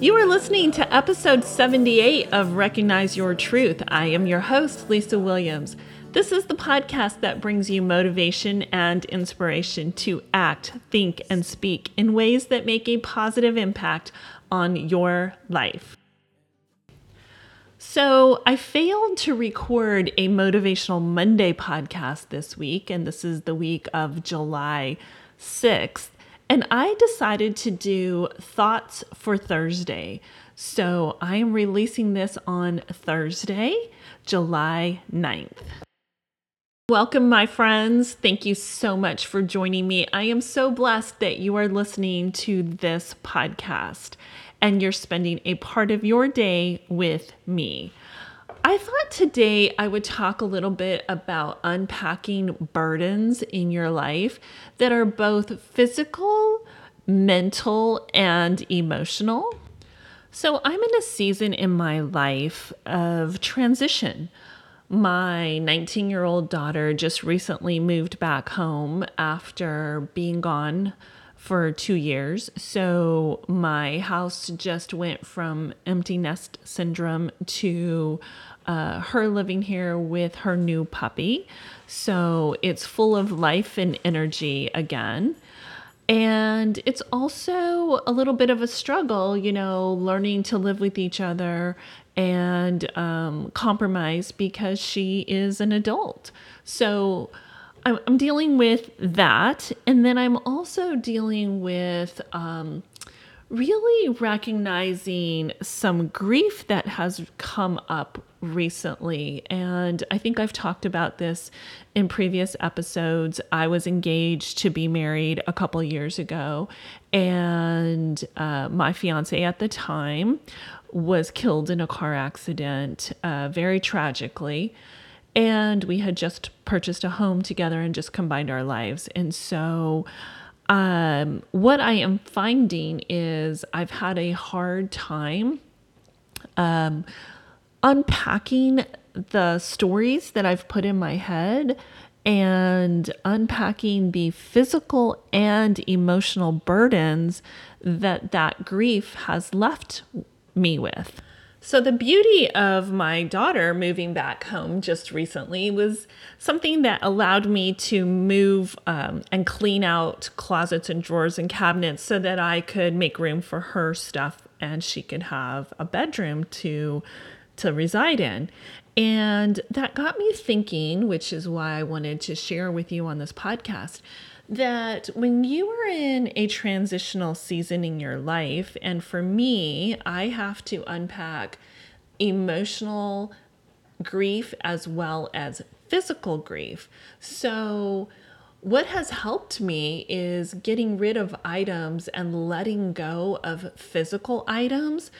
You are listening to episode 78 of Recognize Your Truth. I am your host, Lisa Williams. This is the podcast that brings you motivation and inspiration to act, think, and speak in ways that make a positive impact on your life. So, I failed to record a Motivational Monday podcast this week, and this is the week of July 6th. And I decided to do Thoughts for Thursday. So, I am releasing this on Thursday, July 9th. Welcome, my friends. Thank you so much for joining me. I am so blessed that you are listening to this podcast and you're spending a part of your day with me. I thought today I would talk a little bit about unpacking burdens in your life that are both physical, mental, and emotional. So, I'm in a season in my life of transition. My 19 year old daughter just recently moved back home after being gone for two years. So my house just went from empty nest syndrome to uh, her living here with her new puppy. So it's full of life and energy again. And it's also a little bit of a struggle, you know, learning to live with each other and um, compromise because she is an adult. So I'm, I'm, dealing with that. And then I'm also dealing with um, really recognizing some grief that has come up recently. And I think I've talked about this in previous episodes. I was engaged to be married a couple years ago, and uh, my fiance at the time was killed in a car accident uh, very tragically. And we had just purchased a home together and just combined our lives. And so, um, what I am finding is I've had a hard time um, unpacking the stories that I've put in my head and unpacking the physical and emotional burdens that that grief has left me with. So, the beauty of my daughter moving back home just recently was something that allowed me to move um, and clean out closets and drawers and cabinets so that I could make room for her stuff and she could have a bedroom to to reside in. And that got me thinking, which is why I wanted to share with you on this podcast that when you are in a transitional season in your life, and for me, I have to unpack emotional grief as well as physical grief. So, what has helped me is getting rid of items and letting go of physical items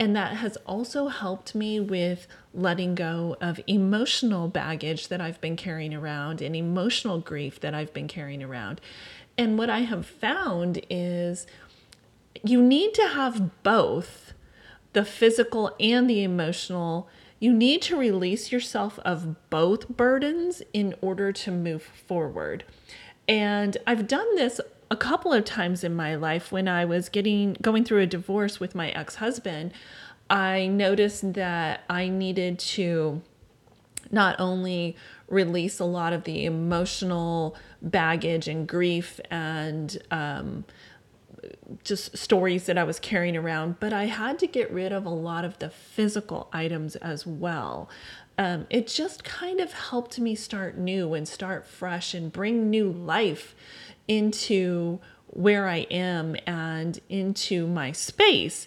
and that has also helped me with letting go of emotional baggage that I've been carrying around and emotional grief that I've been carrying around. And what I have found is you need to have both the physical and the emotional. You need to release yourself of both burdens in order to move forward. And I've done this a couple of times in my life when I was getting going through a divorce with my ex-husband, I noticed that I needed to not only release a lot of the emotional baggage and grief and um, just stories that I was carrying around, but I had to get rid of a lot of the physical items as well. Um, it just kind of helped me start new and start fresh and bring new life into where I am and into my space.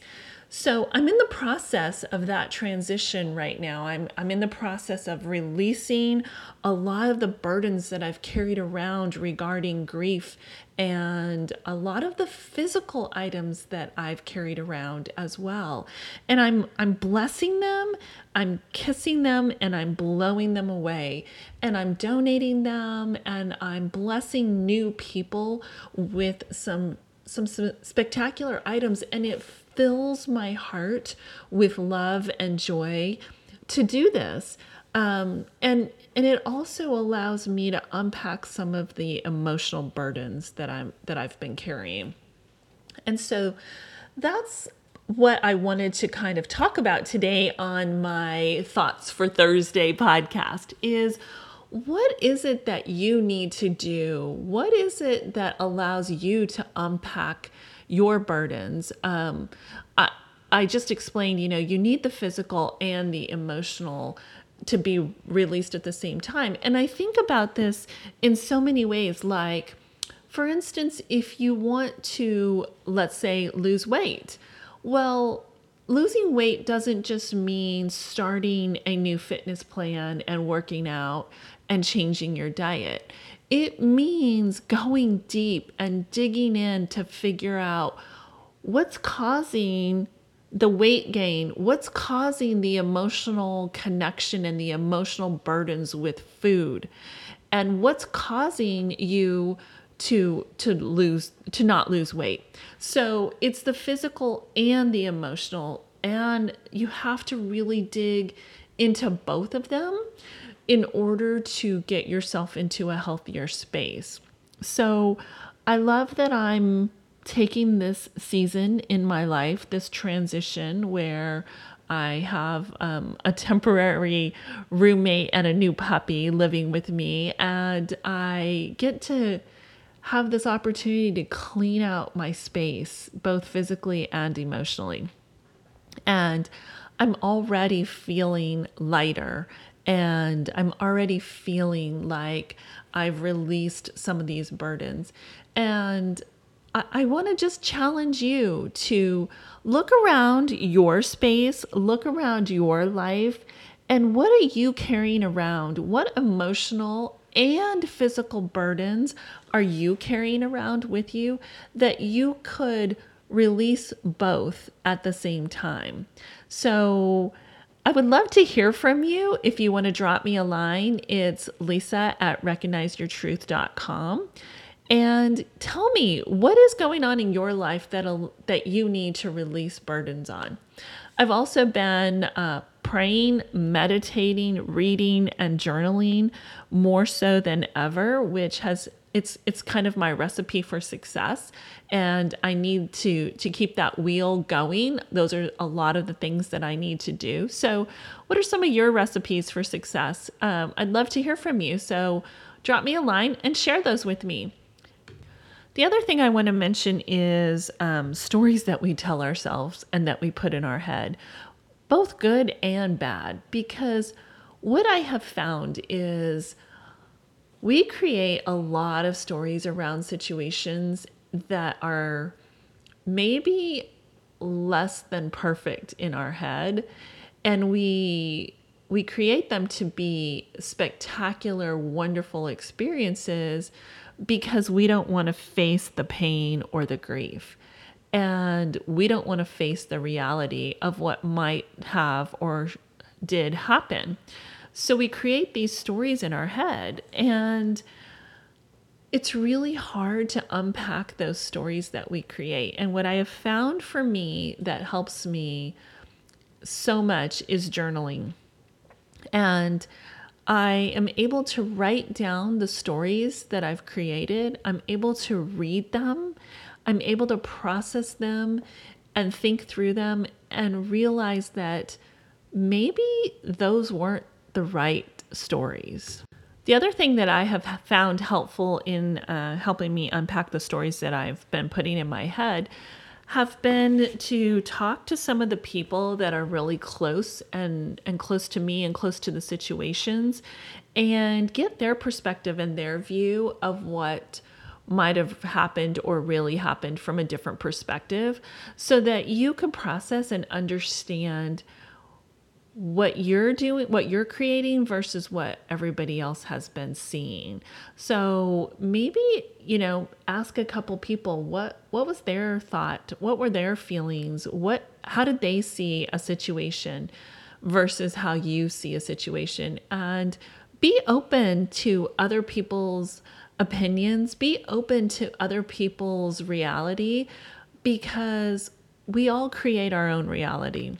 So I'm in the process of that transition right now. I'm I'm in the process of releasing a lot of the burdens that I've carried around regarding grief and a lot of the physical items that I've carried around as well. And I'm I'm blessing them, I'm kissing them and I'm blowing them away and I'm donating them and I'm blessing new people with some some some spectacular items and it fills my heart with love and joy to do this. Um, and and it also allows me to unpack some of the emotional burdens that I'm that I've been carrying. And so that's what I wanted to kind of talk about today on my Thoughts for Thursday podcast is what is it that you need to do? What is it that allows you to unpack your burdens? Um, I, I just explained, you know, you need the physical and the emotional to be released at the same time. And I think about this in so many ways, like, for instance, if you want to, let's say, lose weight, well, losing weight doesn't just mean starting a new fitness plan and working out and changing your diet. It means going deep and digging in to figure out what's causing the weight gain, what's causing the emotional connection and the emotional burdens with food, and what's causing you to to lose to not lose weight. So it's the physical and the emotional and you have to really dig into both of them in order to get yourself into a healthier space. So I love that I'm taking this season in my life, this transition where I have um, a temporary roommate and a new puppy living with me, and I get to have this opportunity to clean out my space, both physically and emotionally. And I'm already feeling lighter and I'm already feeling like I've released some of these burdens. And I, I want to just challenge you to look around your space, look around your life, and what are you carrying around? What emotional and physical burdens are you carrying around with you that you could release both at the same time? So, I would love to hear from you. If you want to drop me a line, it's lisa at recognizeyourtruth.com. And tell me what is going on in your life that that you need to release burdens on. I've also been uh, praying, meditating, reading, and journaling more so than ever, which has it's it's kind of my recipe for success and i need to to keep that wheel going. Those are a lot of the things that i need to do. So what are some of your recipes for success? Um, i'd love to hear from you so drop me a line and share those with me. The other thing i want to mention is um, stories that we tell ourselves and that we put in our head both good and bad because what i have found is we create a lot of stories around situations that are maybe less than perfect in our head and we we create them to be spectacular wonderful experiences because we don't want to face the pain or the grief. And we don't want to face the reality of what might have or did happen so we create these stories in our head and it's really hard to unpack those stories that we create. And what I have found for me that helps me so much is journaling. And I am able to write down the stories that I've created. I'm able to read them. I'm able to process them and think through them and realize that maybe those weren't the right stories. The other thing that I have found helpful in uh, helping me unpack the stories that I've been putting in my head have been to talk to some of the people that are really close and, and close to me and close to the situations and get their perspective and their view of what might have happened or really happened from a different perspective so that you can process and understand what you're doing, what you're creating versus what everybody else has been seeing. So maybe, you know, ask a couple people what what was their thought? What were their feelings? What how did they see a situation versus how you see a situation? And be open to other people's opinions, be open to other people's reality because we all create our own reality.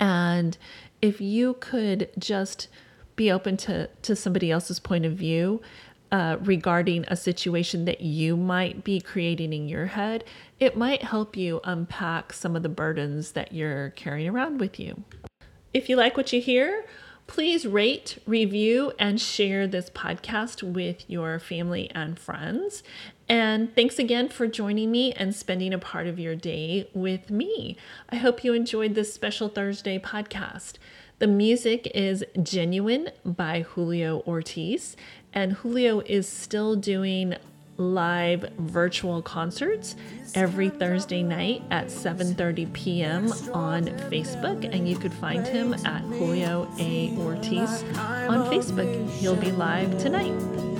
And if you could just be open to, to somebody else's point of view uh, regarding a situation that you might be creating in your head, it might help you unpack some of the burdens that you're carrying around with you. If you like what you hear, please rate, review, and share this podcast with your family and friends. And thanks again for joining me and spending a part of your day with me. I hope you enjoyed this special Thursday podcast. The music is Genuine by Julio Ortiz, and Julio is still doing live virtual concerts every Thursday night at 7:30 p.m. on Facebook and you could find him at Julio A Ortiz on Facebook. He'll be live tonight.